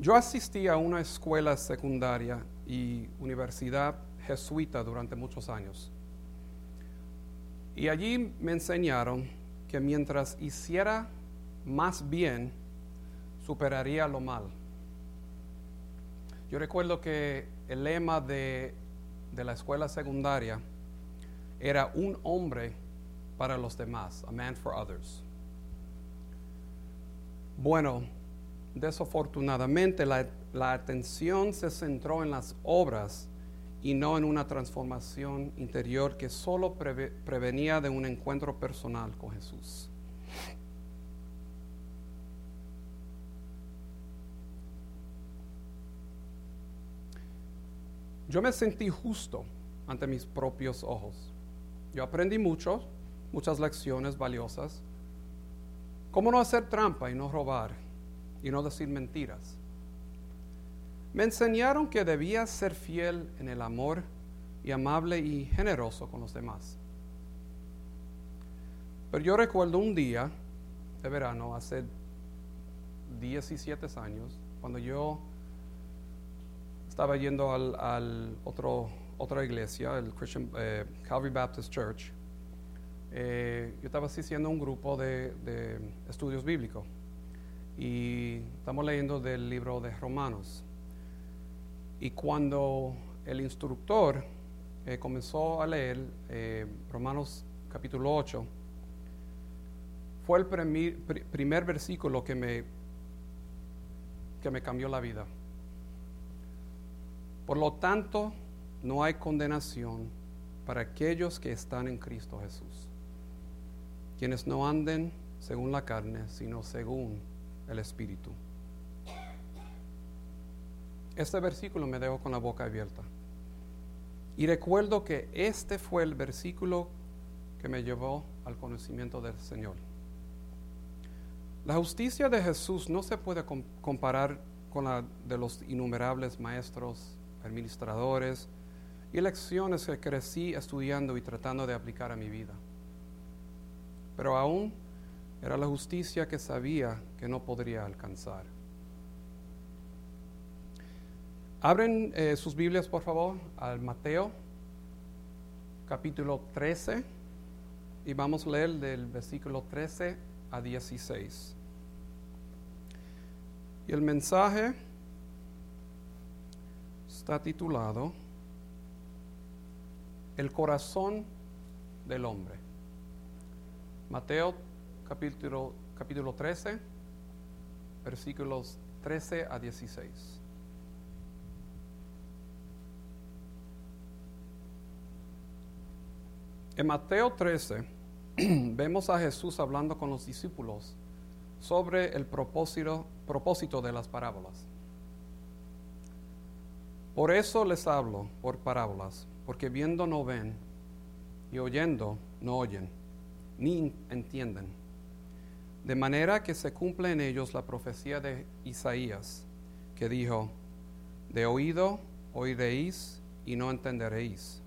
Yo asistí a una escuela secundaria y universidad jesuita durante muchos años. Y allí me enseñaron que mientras hiciera más bien, superaría lo mal. Yo recuerdo que el lema de, de la escuela secundaria era un hombre para los demás, a man for others. Bueno, desafortunadamente la, atención se centró en las obras y no en una transformación interior que solo preve- prevenía de un encuentro personal con Jesús. Yo me sentí justo ante mis propios ojos. Yo aprendí mucho, muchas lecciones valiosas. Cómo no hacer trampa y no robar y no decir mentiras. Me enseñaron que debía ser fiel en el amor y amable y generoso con los demás. Pero yo recuerdo un día de verano, hace 17 años, cuando yo estaba yendo al, al otro, otra iglesia, el Christian eh, Calvary Baptist Church. Eh, yo estaba asistiendo a un grupo de, de estudios bíblicos y estamos leyendo del libro de Romanos. Y cuando el instructor eh, comenzó a leer eh, Romanos capítulo 8, fue el premi- pri- primer versículo que me, que me cambió la vida. Por lo tanto, no hay condenación para aquellos que están en Cristo Jesús, quienes no anden según la carne, sino según el Espíritu. Este versículo me dejó con la boca abierta. Y recuerdo que este fue el versículo que me llevó al conocimiento del Señor. La justicia de Jesús no se puede com- comparar con la de los innumerables maestros, administradores y lecciones que crecí estudiando y tratando de aplicar a mi vida. Pero aún era la justicia que sabía que no podría alcanzar. Abren eh, sus Biblias, por favor, al Mateo, capítulo 13, y vamos a leer del versículo 13 a 16. Y el mensaje está titulado El corazón del hombre. Mateo capítulo, capítulo 13, versículos 13 a 16. En Mateo 13 vemos a Jesús hablando con los discípulos sobre el propósito, propósito de las parábolas. Por eso les hablo por parábolas, porque viendo no ven y oyendo no oyen, ni entienden. De manera que se cumple en ellos la profecía de Isaías, que dijo, de oído oiréis y no entenderéis,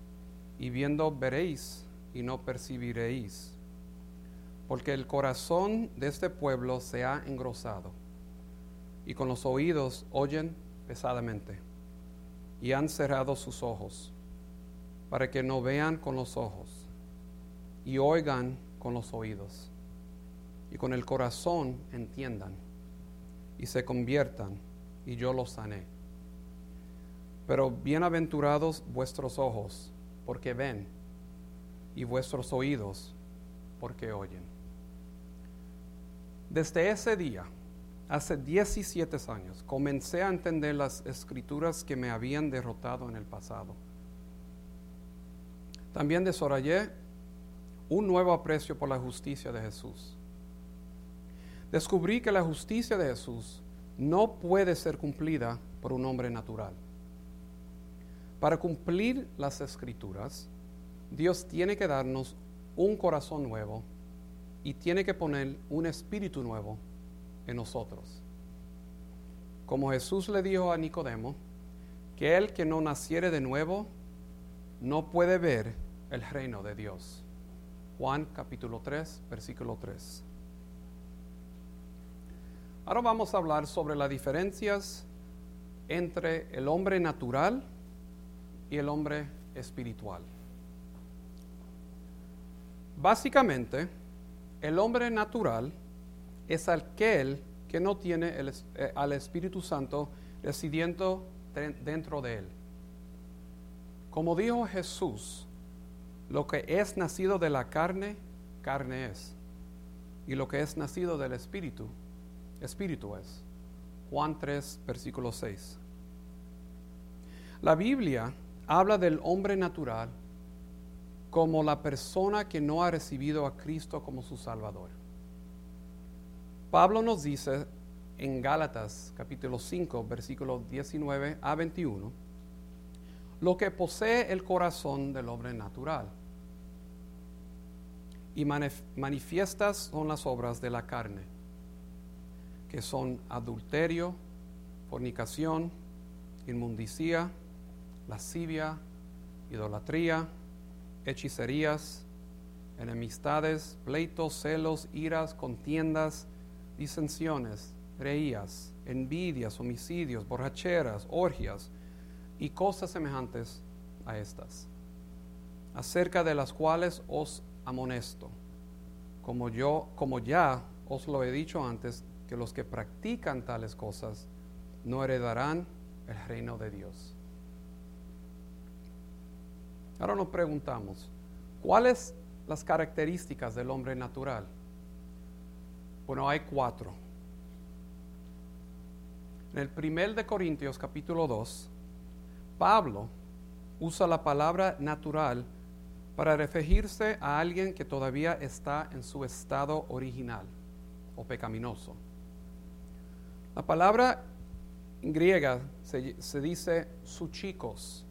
y viendo veréis y no percibiréis, porque el corazón de este pueblo se ha engrosado, y con los oídos oyen pesadamente, y han cerrado sus ojos, para que no vean con los ojos, y oigan con los oídos, y con el corazón entiendan, y se conviertan, y yo los sané. Pero bienaventurados vuestros ojos, porque ven, y vuestros oídos, porque oyen. Desde ese día, hace 17 años, comencé a entender las escrituras que me habían derrotado en el pasado. También desarrollé un nuevo aprecio por la justicia de Jesús. Descubrí que la justicia de Jesús no puede ser cumplida por un hombre natural. Para cumplir las escrituras, Dios tiene que darnos un corazón nuevo y tiene que poner un espíritu nuevo en nosotros. Como Jesús le dijo a Nicodemo, que el que no naciere de nuevo no puede ver el reino de Dios. Juan capítulo 3, versículo 3. Ahora vamos a hablar sobre las diferencias entre el hombre natural y el hombre espiritual. Básicamente, el hombre natural es aquel que no tiene eh, al Espíritu Santo residiendo dentro de él. Como dijo Jesús, lo que es nacido de la carne, carne es. Y lo que es nacido del Espíritu, Espíritu es. Juan 3, versículo 6. La Biblia habla del hombre natural como la persona que no ha recibido a Cristo como su Salvador. Pablo nos dice en Gálatas capítulo 5, versículos 19 a 21, lo que posee el corazón del hombre natural. Y manifiestas son las obras de la carne, que son adulterio, fornicación, inmundicia, lascivia, idolatría, hechicerías, enemistades, pleitos, celos, iras, contiendas, disensiones, reías, envidias, homicidios, borracheras, orgias y cosas semejantes a estas, acerca de las cuales os amonesto, como yo, como ya os lo he dicho antes, que los que practican tales cosas no heredarán el reino de Dios. Ahora nos preguntamos, ¿cuáles las características del hombre natural? Bueno, hay cuatro. En el primer de Corintios capítulo 2, Pablo usa la palabra natural para referirse a alguien que todavía está en su estado original o pecaminoso. La palabra griega se, dice suchicos,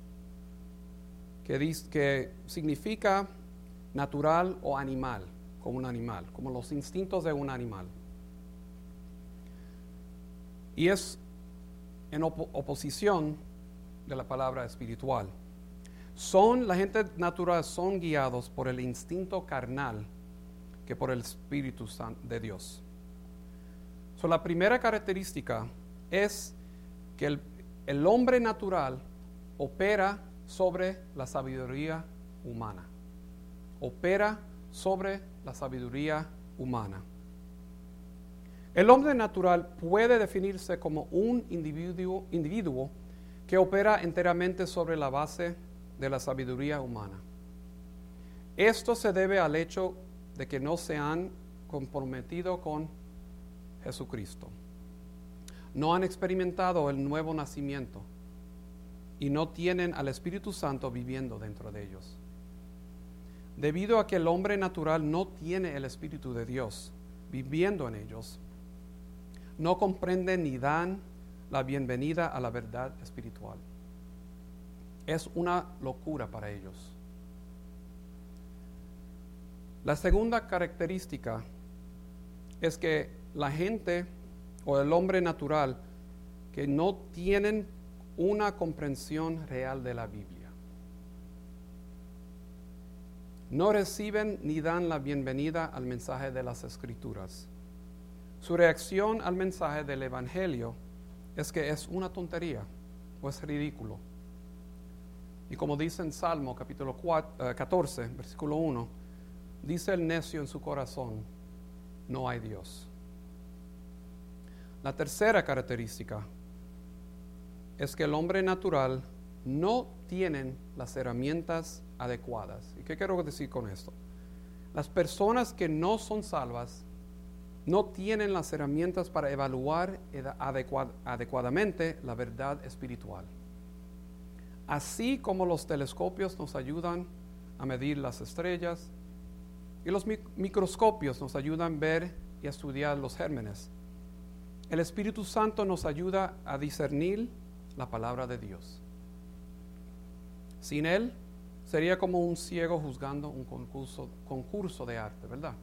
que, que significa natural o animal, como un animal, como los instintos de un animal. Y es en oposición de la palabra espiritual. Son, la gente natural son guiados por el instinto carnal que por el Espíritu de Dios. So, la primera característica es que el, hombre natural opera sobre la sabiduría humana. Opera sobre la sabiduría humana. El hombre natural puede definirse como un individuo, individuo que opera enteramente sobre la base de la sabiduría humana. Esto se debe al hecho de que no se han comprometido con Jesucristo. No han experimentado el nuevo nacimiento y no tienen al Espíritu Santo viviendo dentro de ellos. Debido a que el hombre natural no tiene el Espíritu de Dios viviendo en ellos, no comprenden ni dan la bienvenida a la verdad espiritual. Es una locura para ellos. La segunda característica es que la gente o el hombre natural que no tienen una comprensión real de la Biblia. No reciben ni dan la bienvenida al mensaje de las Escrituras. Su reacción al mensaje del Evangelio es que es una tontería o es ridículo. Y como dice en Salmo capítulo 14, eh, versículo 1, dice el necio en su corazón, no hay Dios. La tercera característica es que el hombre natural no tiene las herramientas adecuadas. ¿Y qué quiero decir con esto? Las personas que no son salvas no tienen las herramientas para evaluar adecuadamente la verdad espiritual. Así como los telescopios nos ayudan a medir las estrellas y los microscopios nos ayudan a ver y a estudiar los gérmenes, el Espíritu Santo nos ayuda a discernir la palabra de Dios. Sin Él sería como un ciego juzgando un concurso, concurso de arte, ¿verdad?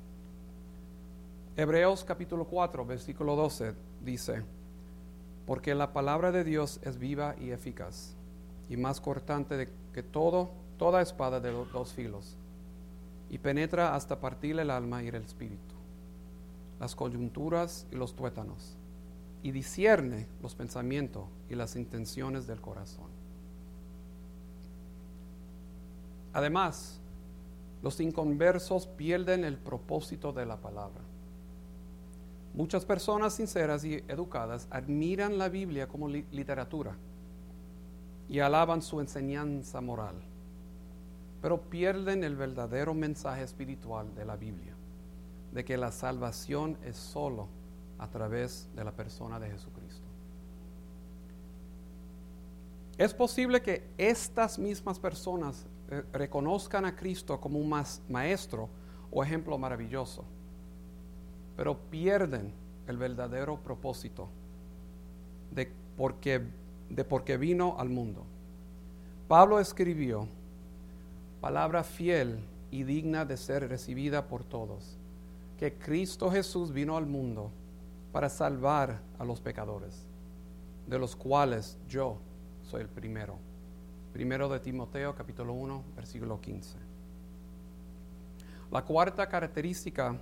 Hebreos capítulo 4, versículo 12 dice, porque la palabra de Dios es viva y eficaz y más cortante que todo, toda espada de dos filos y penetra hasta partir el alma y el espíritu, las coyunturas y los tuétanos y discierne los pensamientos y las intenciones del corazón. Además, los inconversos pierden el propósito de la palabra. Muchas personas sinceras y educadas admiran la Biblia como literatura y alaban su enseñanza moral, pero pierden el verdadero mensaje espiritual de la Biblia, de que la salvación es solo a través de la persona de Jesucristo. Es posible que estas mismas personas eh, reconozcan a Cristo como un maestro o ejemplo maravilloso, pero pierden el verdadero propósito de por qué, de por qué vino al mundo. Pablo escribió, palabra fiel y digna de ser recibida por todos, que Cristo Jesús vino al mundo para salvar a los pecadores, de los cuales yo soy el primero. Primero de Timoteo capítulo 1, versículo 15. La cuarta característica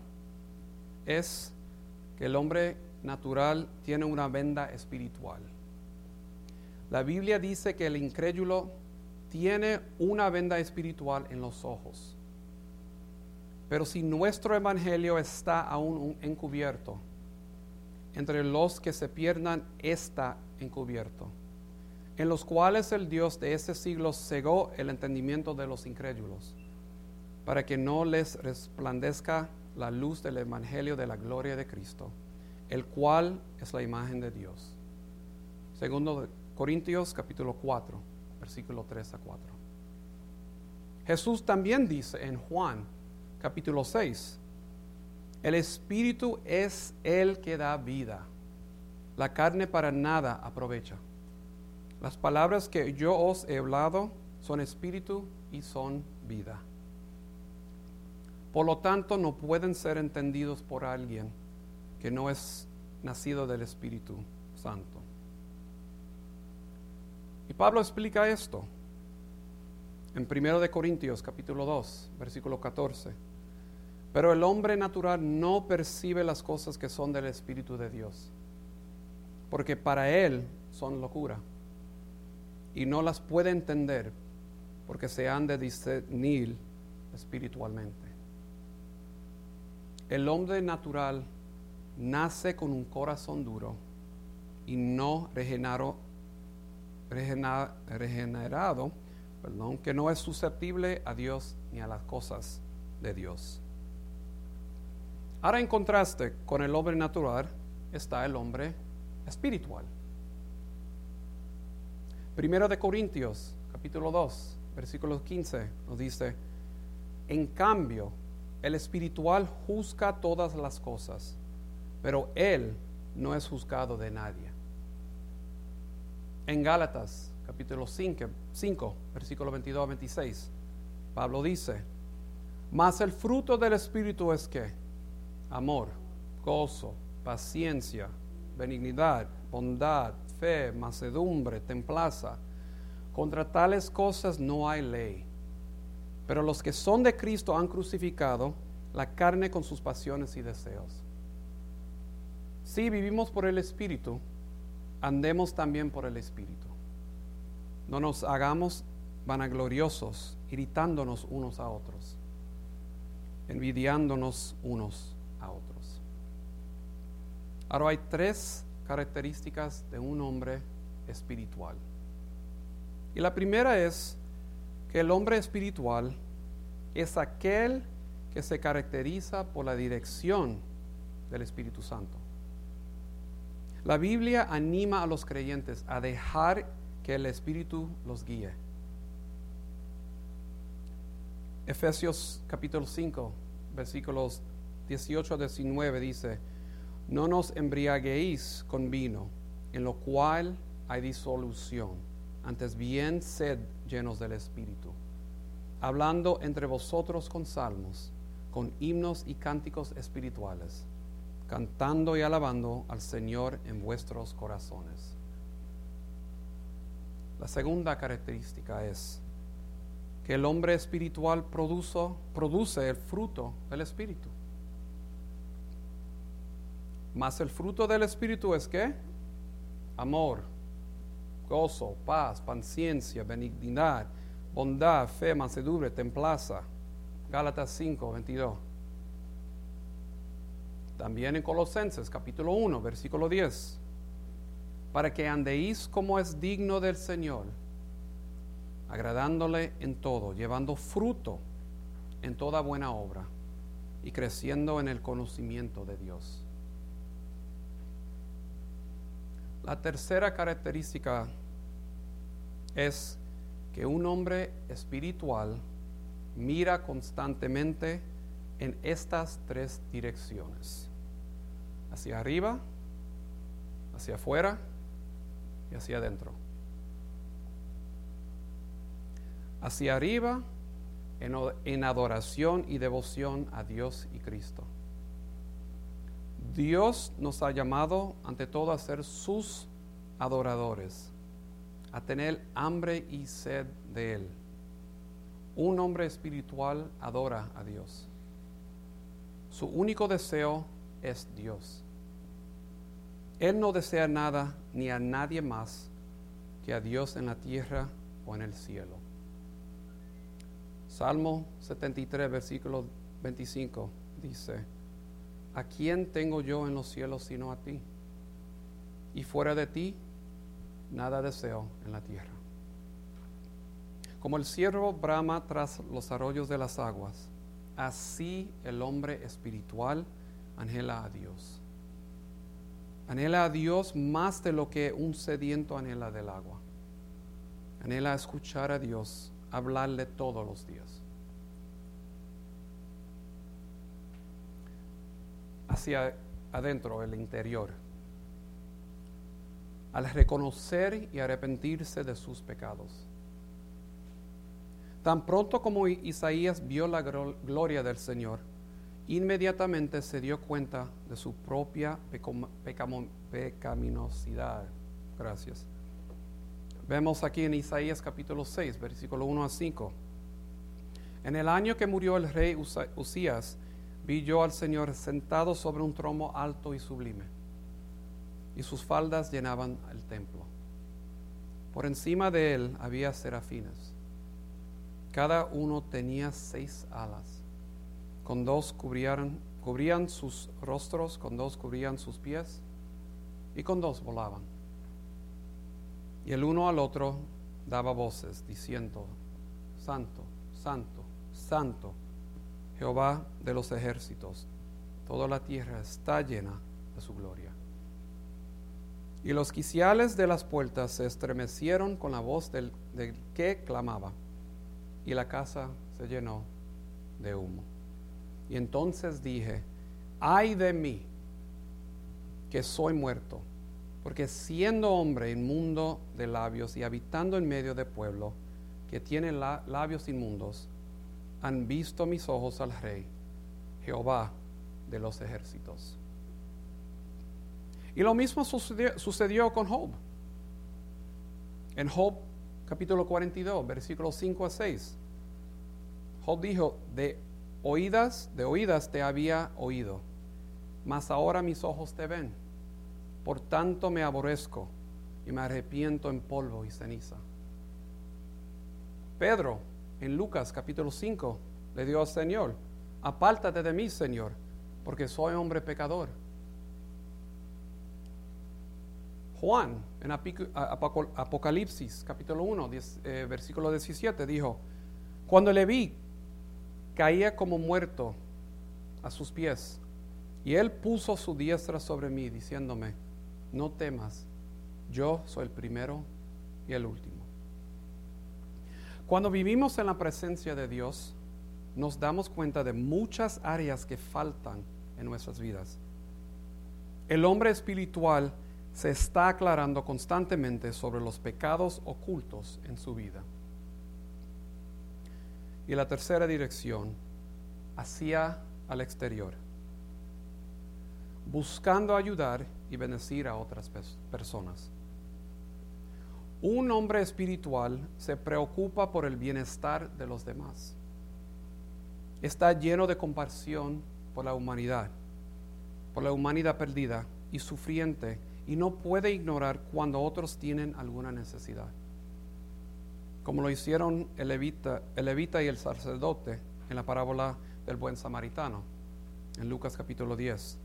es que el hombre natural tiene una venda espiritual. La Biblia dice que el incrédulo tiene una venda espiritual en los ojos. Pero si nuestro evangelio está aún encubierto, entre los que se pierdan está encubierto, en los cuales el Dios de ese siglo cegó el entendimiento de los incrédulos, para que no les resplandezca la luz del evangelio de la gloria de Cristo, el cual es la imagen de Dios. Segundo Corintios capítulo 4, versículo 3 a 4. Jesús también dice en Juan capítulo 6, el Espíritu es el que da vida. La carne para nada aprovecha. Las palabras que yo os he hablado son espíritu y son vida. Por lo tanto, no pueden ser entendidos por alguien que no es nacido del Espíritu Santo. Y Pablo explica esto en 1 de Corintios capítulo 2, versículo 14. Pero el hombre natural no percibe las cosas que son del Espíritu de Dios, porque para él son locura, y no las puede entender, porque se han de discernir espiritualmente. El hombre natural nace con un corazón duro y no regenerado, regenerado perdón, que no es susceptible a Dios ni a las cosas de Dios. Ahora en contraste con el hombre natural está el hombre espiritual. Primero de Corintios, capítulo 2, versículo 15, nos dice, en cambio, el espiritual juzga todas las cosas, pero él no es juzgado de nadie. En Gálatas, capítulo 5, 5 versículo 22 a 26, Pablo dice, mas el fruto del espíritu es que amor, gozo, paciencia, benignidad, bondad, fe, macedumbre, templaza. Contra tales cosas no hay ley. Pero los que son de Cristo han crucificado la carne con sus pasiones y deseos. Si vivimos por el Espíritu, andemos también por el Espíritu. No nos hagamos vanagloriosos, irritándonos unos a otros, envidiándonos unos a otros. Ahora hay tres características de un hombre espiritual. Y la primera es que el hombre espiritual es aquel que se caracteriza por la dirección del Espíritu Santo. La Biblia anima a los creyentes a dejar que el Espíritu los guíe. Efesios capítulo 5, versículos 18 a 19 dice, no nos embriaguéis con vino, en lo cual hay disolución, antes bien sed llenos del Espíritu, hablando entre vosotros con salmos, con himnos y cánticos espirituales, cantando y alabando al Señor en vuestros corazones. La segunda característica es que el hombre espiritual produce, produce el fruto del Espíritu. Mas el fruto del Espíritu es qué? amor, gozo, paz, paciencia, benignidad, bondad, fe, mansedumbre, templaza. Gálatas 5, 22. También en Colosenses capítulo 1, versículo 10. Para que andéis como es digno del Señor, agradándole en todo, llevando fruto en toda buena obra y creciendo en el conocimiento de Dios. La tercera característica es que un hombre espiritual mira constantemente en estas tres direcciones. Hacia arriba, hacia afuera y hacia adentro. Hacia arriba en, en adoración y devoción a Dios y Cristo. Dios nos ha llamado ante todo a ser sus adoradores, a tener hambre y sed de Él. Un hombre espiritual adora a Dios. Su único deseo es Dios. Él no desea nada ni a nadie más que a Dios en la tierra o en el cielo. Salmo 73, versículo 25 dice, ¿a quién tengo yo en los cielos sino a ti? Y fuera de ti, nada deseo en la tierra. Como el ciervo brama tras los arroyos de las aguas, así el hombre espiritual anhela a Dios. Anhela a Dios más de lo que un sediento anhela del agua. Anhela escuchar a Dios hablarle todos los días. Hacia adentro, el interior. Al reconocer y arrepentirse de sus pecados. Tan pronto como Isaías vio la gloria del Señor, inmediatamente se dio cuenta de su propia pecaminosidad. Gracias Vemos aquí en Isaías capítulo 6, versículo 1 a 5. En el año que murió el rey Usías, vi yo al Señor sentado sobre un trono alto y sublime, y sus faldas llenaban el templo. Por encima de él había serafines. Cada uno tenía seis alas. Con dos cubrían, cubrían sus rostros, con dos cubrían sus pies, y con dos volaban. Y el uno al otro daba voces diciendo, Santo, Santo, Santo, Jehová de los ejércitos, toda la tierra está llena de su gloria. Y los quiciales de las puertas se estremecieron con la voz del, que clamaba, y la casa se llenó de humo. Y entonces dije, ay de mí, que soy muerto porque siendo hombre inmundo de labios y habitando en medio de pueblo que tiene labios inmundos, han visto mis ojos al Rey, Jehová de los ejércitos. Y lo mismo sucedió, con Job. En Job capítulo 42, versículos 5 a 6. Job dijo, de oídas, de oídas te había oído, mas ahora mis ojos te ven. Por tanto me aborrezco y me arrepiento en polvo y ceniza. Pedro, en Lucas capítulo 5, le dio al Señor, apártate de mí, Señor, porque soy hombre pecador. Juan, en Apocalipsis capítulo 1, eh, versículo 17, dijo, cuando le vi, caía como muerto a sus pies, y él puso su diestra sobre mí, diciéndome, no temas, yo soy el primero y el último. Cuando vivimos en la presencia de Dios, nos damos cuenta de muchas áreas que faltan en nuestras vidas. El hombre espiritual se está aclarando constantemente sobre los pecados ocultos en su vida. Y la tercera dirección, hacia al exterior, buscando ayudar y bendecir a otras personas. Un hombre espiritual se preocupa por el bienestar de los demás. Está lleno de compasión por la humanidad, por la humanidad perdida y sufriente, y no puede ignorar cuando otros tienen alguna necesidad, como lo hicieron el levita, y el sacerdote en la parábola del buen samaritano, en Lucas capítulo 10.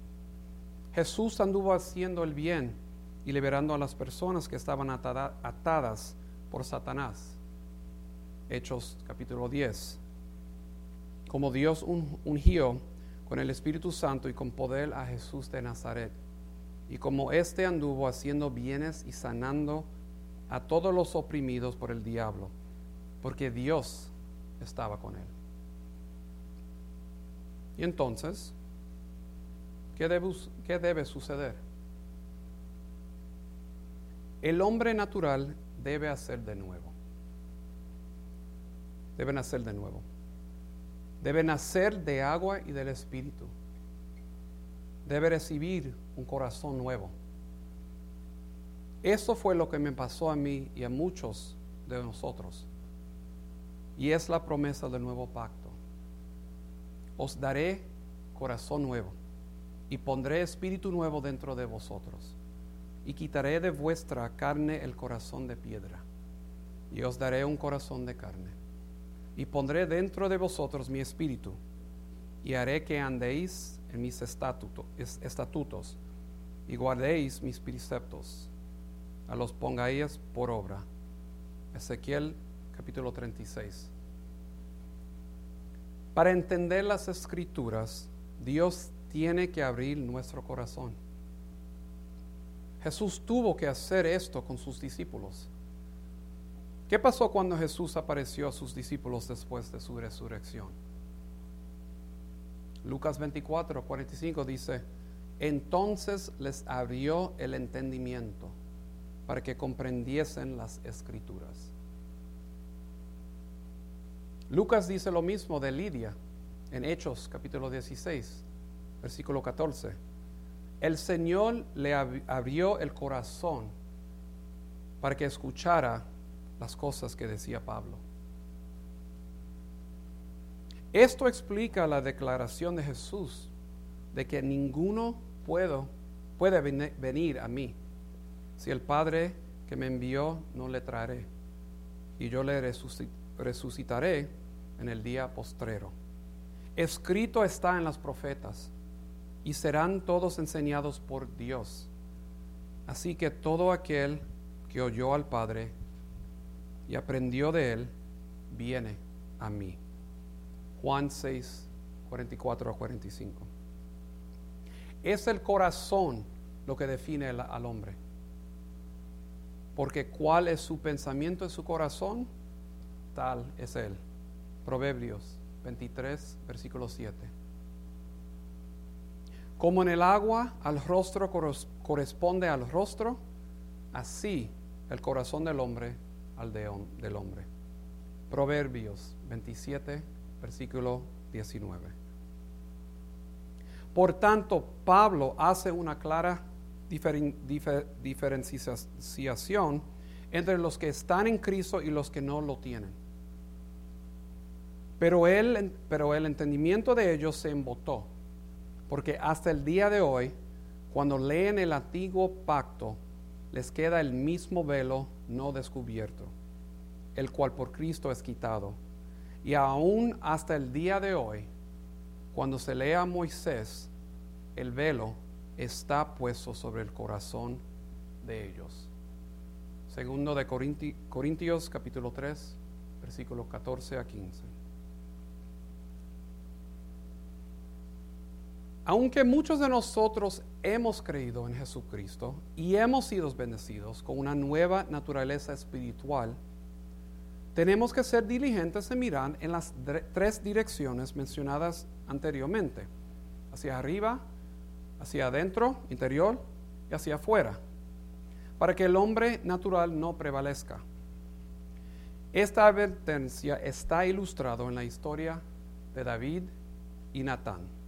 Jesús anduvo haciendo el bien y liberando a las personas que estaban atadas por Satanás. Hechos capítulo 10. Como Dios ungió con el Espíritu Santo y con poder a Jesús de Nazaret. Y como éste anduvo haciendo bienes y sanando a todos los oprimidos por el diablo, porque Dios estaba con él. Y entonces, ¿qué debe, qué debe suceder? El hombre natural debe hacer de nuevo. Debe nacer de nuevo. Debe nacer de agua y del Espíritu. Debe recibir un corazón nuevo. Eso fue lo que me pasó a mí y a muchos de nosotros. Y es la promesa del nuevo pacto. Os daré corazón nuevo y pondré espíritu nuevo dentro de vosotros y quitaré de vuestra carne el corazón de piedra, y os daré un corazón de carne, y pondré dentro de vosotros mi espíritu, y haré que andéis en mis estatutos, y guardéis mis preceptos, a los pongáis por obra. Ezequiel capítulo 36. Para entender las escrituras, Dios tiene que abrir nuestro corazón. Jesús tuvo que hacer esto con sus discípulos. ¿Qué pasó cuando Jesús apareció a sus discípulos después de su resurrección? Lucas 24, 45 dice, entonces les abrió el entendimiento para que comprendiesen las escrituras. Lucas dice lo mismo de Lidia en Hechos capítulo 16, versículo 14 el Señor le abrió el corazón para que escuchara las cosas que decía Pablo. Esto explica la declaración de Jesús de que ninguno puede venir a mí si el Padre que me envió no le traeré y yo le resucitaré en el día postrero. Escrito está en las profetas y serán todos enseñados por Dios. Así que todo aquel que oyó al Padre y aprendió de él, viene a mí. Juan 6, 44 a 45. Es el corazón lo que define al hombre. Porque cuál es su pensamiento en su corazón, tal es él. Proverbios 23, versículo 7. Como en el agua al rostro corresponde al rostro, así el corazón del hombre al del hombre. Proverbios 27, versículo 19. Por tanto, Pablo hace una clara diferenciación entre los que están en Cristo y los que no lo tienen. Pero, él, pero el entendimiento de ellos se embotó porque hasta el día de hoy, cuando leen el antiguo pacto, les queda el mismo velo no descubierto, el cual por Cristo es quitado. Y aún hasta el día de hoy, cuando se lea a Moisés, el velo está puesto sobre el corazón de ellos. Segundo de Corintios capítulo 3, versículos 14 a 15. Aunque muchos de nosotros hemos creído en Jesucristo y hemos sido bendecidos con una nueva naturaleza espiritual, tenemos que ser diligentes en mirar en las tres direcciones mencionadas anteriormente, hacia arriba, hacia adentro, interior y hacia afuera, para que el hombre natural no prevalezca. Esta advertencia está ilustrada en la historia de David y Natán.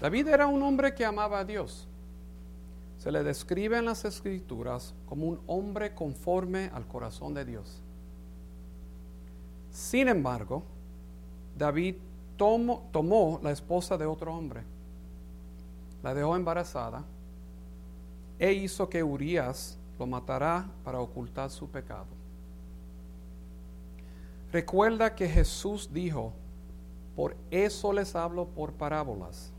David era un hombre que amaba a Dios. Se le describe en las escrituras como un hombre conforme al corazón de Dios. Sin embargo, David tomó, tomó la esposa de otro hombre, la dejó embarazada e hizo que Urias lo matara para ocultar su pecado. Recuerda que Jesús dijo, por eso les hablo por parábolas,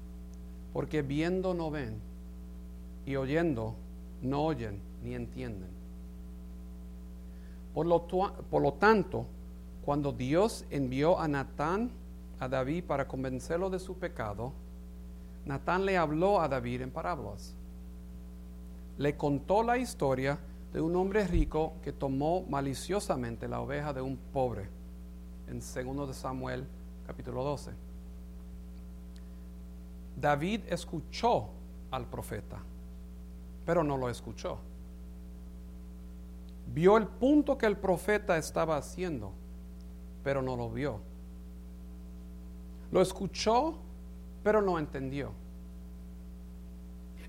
porque viendo no ven y oyendo no oyen ni entienden. Por lo, tanto, cuando Dios envió a Natán a David para convencerlo de su pecado, Natán le habló a David en parábolas. Le contó la historia de un hombre rico que tomó maliciosamente la oveja de un pobre, en 2 de Samuel capítulo 12. David escuchó al profeta, pero no lo escuchó. Vio el punto que el profeta estaba haciendo, pero no lo vio. Lo escuchó, pero no entendió.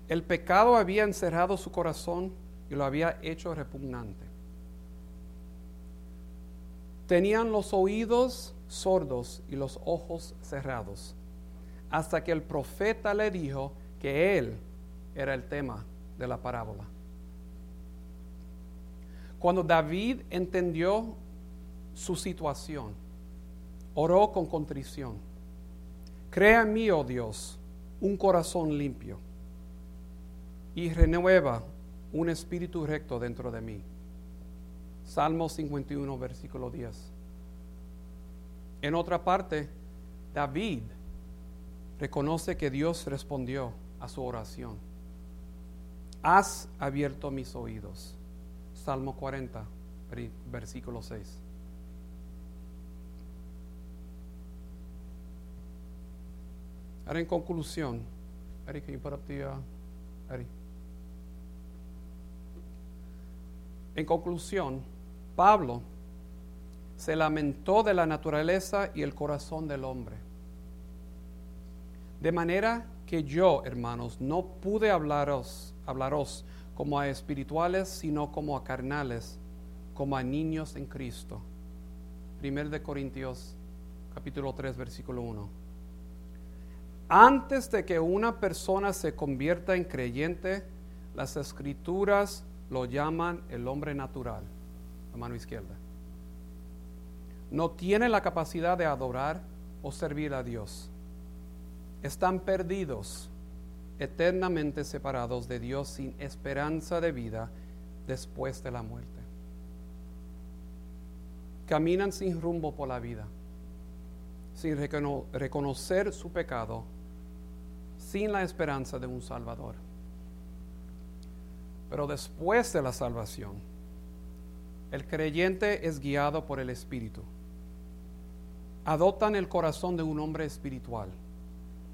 El pecado había encerrado su corazón y lo había hecho repugnante. Tenían los oídos sordos y los ojos cerrados, hasta que el profeta le dijo que él era el tema de la parábola. Cuando David entendió su situación, oró con contrición. Crea en mí, oh Dios, un corazón limpio y renueva un espíritu recto dentro de mí. Salmo 51, versículo 10. En otra parte, David reconoce que Dios respondió a su oración. Has abierto mis oídos. Salmo 40, versículo 6. Ahora en conclusión, uh, En conclusión, Pablo se lamentó de la naturaleza y el corazón del hombre. De manera que yo, hermanos, no pude hablaros, hablaros como a espirituales, sino como a carnales, como a niños en Cristo. 1 de Corintios capítulo 3 versículo 1. Antes de que una persona se convierta en creyente, las escrituras lo llaman el hombre natural, la mano izquierda. No tiene la capacidad de adorar o servir a Dios. Están perdidos, eternamente separados de Dios sin esperanza de vida después de la muerte. Caminan sin rumbo por la vida, sin reconocer su pecado, sin la esperanza de un Salvador. Pero después de la salvación, el creyente es guiado por el Espíritu. Adoptan el corazón de un hombre espiritual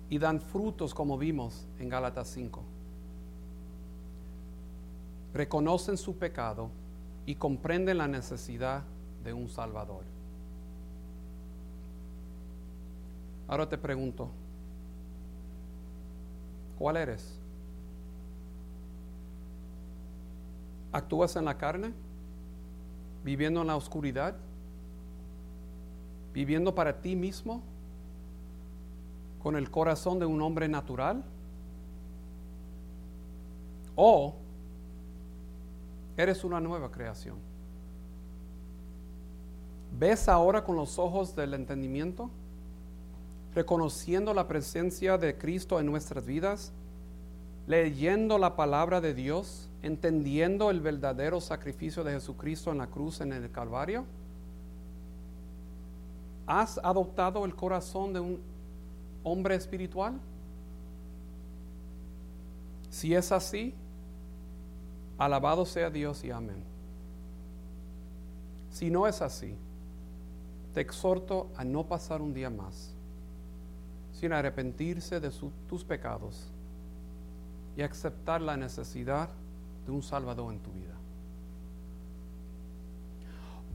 y dan frutos como vimos en Gálatas 5. Reconocen su pecado y comprenden la necesidad de un Salvador. Ahora te pregunto, ¿cuál eres? ¿Actúas en la carne? ¿Viviendo en la oscuridad? ¿Viviendo para ti mismo? ¿Con el corazón de un hombre natural? ¿O eres una nueva creación? ¿Ves ahora con los ojos del entendimiento? ¿Reconociendo la presencia de Cristo en nuestras vidas? ¿Leyendo la palabra de Dios? entendiendo el verdadero sacrificio de Jesucristo en la cruz en el Calvario? ¿Has adoptado el corazón de un hombre espiritual? Si es así, alabado sea Dios y amén. Si no es así, te exhorto a no pasar un día más sin arrepentirse de tus pecados y aceptar la necesidad de un Salvador en tu vida.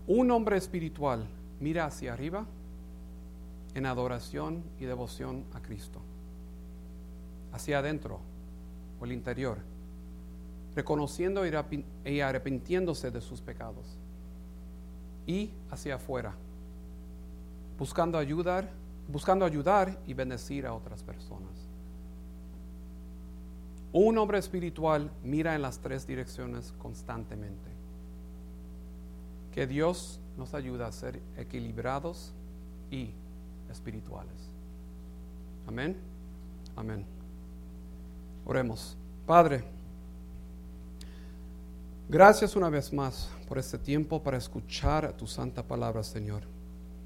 Un hombre espiritual mira hacia arriba en adoración y devoción a Cristo, hacia adentro o el interior, reconociendo y arrepintiéndose de sus pecados, y hacia afuera, buscando ayudar, buscando ayudar y bendecir a otras personas. Un hombre espiritual mira en las tres direcciones constantemente. Que Dios nos ayude a ser equilibrados y espirituales. Amén. Amén. Oremos. Padre, gracias una vez más por este tiempo para escuchar tu santa palabra, Señor.